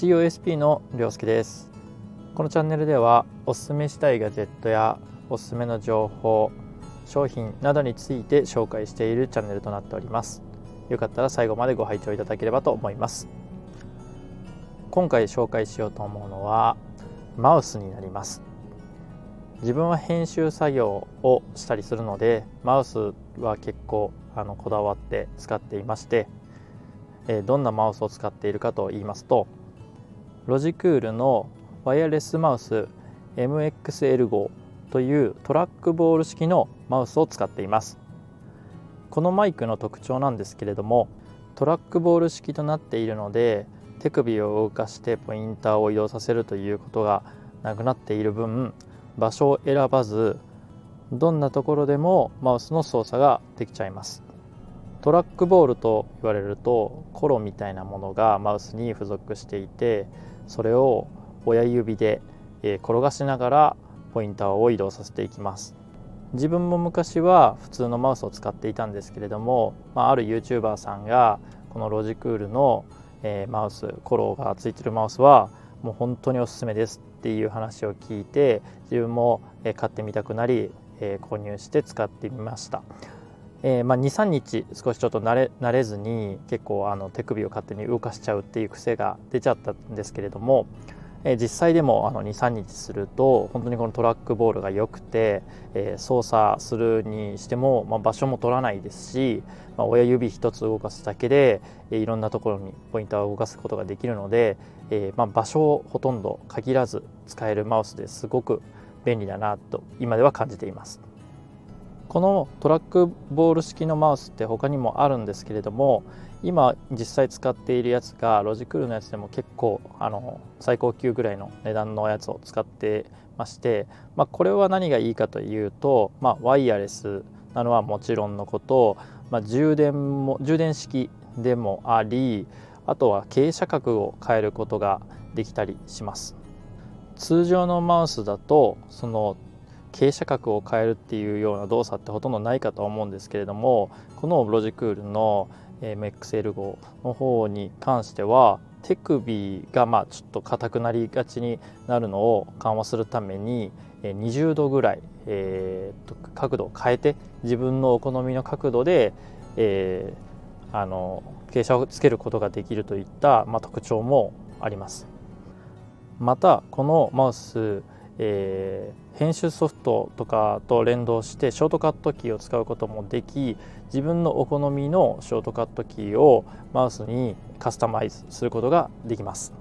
COSP のりょうすけです。このチャンネルではおすすめしたいガジェットやおすすめの情報商品などについて紹介しているチャンネルとなっております。よかったら最後までご拝聴いただければと思います。今回紹介しようと思うのはマウスになります。自分は編集作業をしたりするのでマウスは結構あのこだわって使っていましてえどんなマウスを使っているかと言いますとロジクールのワイヤレスマウス MXL5 というトラックボール式のマウスを使っています。このマイクの特徴なんですけれどもトラックボール式となっているので手首を動かしてポインターを移動させるということがなくなっている分場所を選ばずどんなところでもマウスの操作ができちゃいます。トラックボールと言われるとコロみたいなものがマウスに付属していてそれを親指で転がしながらポインターを移動させていきます。自分も昔は普通のマウスを使っていたんですけれども、あ、る YouTuber さんがこのロジクールの、マウスコロがついてるマウスはもう本当におすすめですっていう話を聞いて自分も買ってみたくなり、購入して使ってみました。えー、まあ、23日少しちょっと慣れ慣れずに結構あの手首を勝手に動かしちゃうっていう癖が出ちゃったんですけれども、えー、実際でも23日すると本当にこのトラックボールが良くて、えー、操作するにしても、まあ、場所も取らないですし、まあ、親指一つ動かすだけで、えいろんなところにポインターを動かすことができるので、えまあ、場所をほとんど限らず使えるマウスですごく便利だなと今では感じています。このトラックボール式のマウスって他にもあるんですけれども今実際使っているやつがロジクールのやつでも結構あの最高級ぐらいの値段のやつを使ってまして、まあ、これは何がいいかというと、まあ、ワイヤレスなのはもちろんのこと、まあ、充電も充電式でもありあとは傾斜角を変えることができたりします。通常のマウスだとその傾斜角を変えるっていうような動作ってほとんどないかと思うんですけれどもこのロジクールの MXL5 の方に関しては手首がまあちょっと硬くなりがちになるのを緩和するために20度ぐらい、えー、と角度を変えて自分のお好みの角度で、えー、あの傾斜をつけることができるといった、まあ、特徴もあります。またこのマウスえー、編集ソフトとかと連動してショートカットキーを使うこともでき自分のお好みのショートカットキーをマウスにカスタマイズすることができます。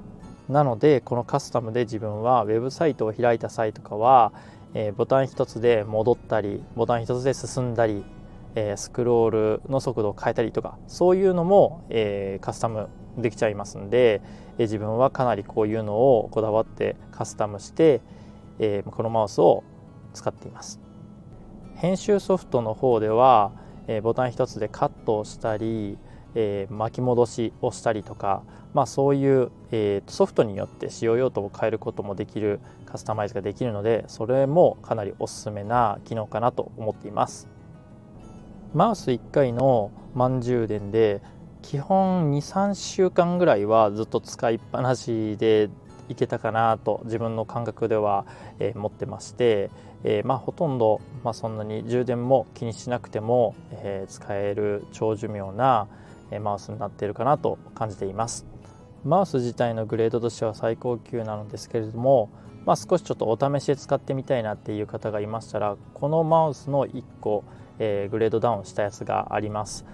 なのでこのカスタムで自分はウェブサイトを開いた際とかは、えー、ボタン一つで戻ったりボタン一つで進んだり、えー、スクロールの速度を変えたりとかそういうのも、え、カスタムできちゃいますんで、え自分はかなりこういうのをこだわってカスタムして、えー、このマウスを使っています。編集ソフトの方では、えー、ボタン一つでカットをしたり、えー、巻き戻しをしたりとか、まあ、そういう、えー、ソフトによって使用用途を変えることもできるカスタマイズができるのでそれもかなりおすすめな機能かなと思っています。マウス1回の満充電で基本23週間ぐらいはずっと使いっぱなしでいけたかなと自分の感覚では、えー、持ってまして、えー、まあ、ほとんど、まあ、そんなに充電も気にしなくても、えー、使える長寿命な、えマウスになっているかなと感じています。マウス自体のグレードとしては最高級なのですけれども、まあ、少しちょっとお試しで使ってみたいなっていう方がいましたらこのマウスの1個、えグレードダウンしたやつがあります。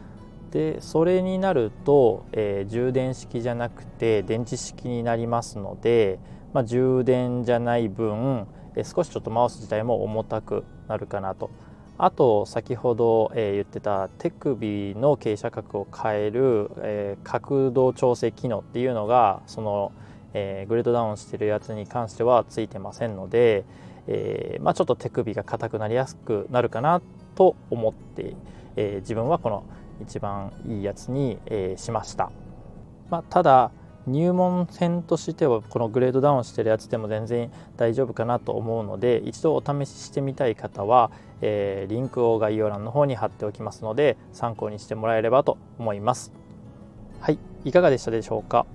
でそれになると、えー、充電式じゃなくて電池式になりますので、まあ、充電じゃない分、えー、少しちょっとマウス自体も重たくなるかなと。あと先ほど、えー、言ってた手首の傾斜角を変える、え角度調整機能っていうのがその、えグレードダウンしてるやつに関してはついてませんので、えまあ、ちょっと手首が硬くなりやすくなるかなと思って、え自分はこの一番いいやつに、えー、しました、まあ、ただ入門編としてはこのグレードダウンしてるやつでも全然大丈夫かなと思うので一度お試ししてみたい方は、えー、リンクを概要欄の方に貼っておきますので参考にしてもらえればと思います。はいいかがでしたでしょうか？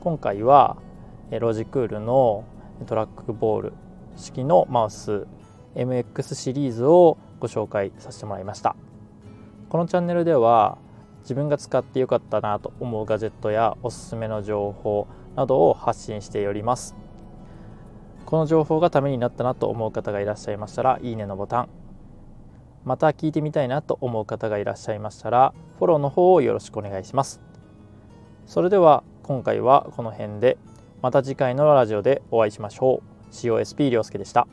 今回は、ロジクールのトラックボール式のマウス MX シリーズをご紹介させてもらいました。このチャンネルでは自分が使ってよかったなと思うガジェットやおすすめの情報などを発信しております。この情報がためになったなと思う方がいらっしゃいましたらいいねのボタン。また聞いてみたいなと思う方がいらっしゃいましたらフォローの方をよろしくお願いします。それでは今回はこの辺でまた次回のラジオでお会いしましょう。COSP 涼介でした。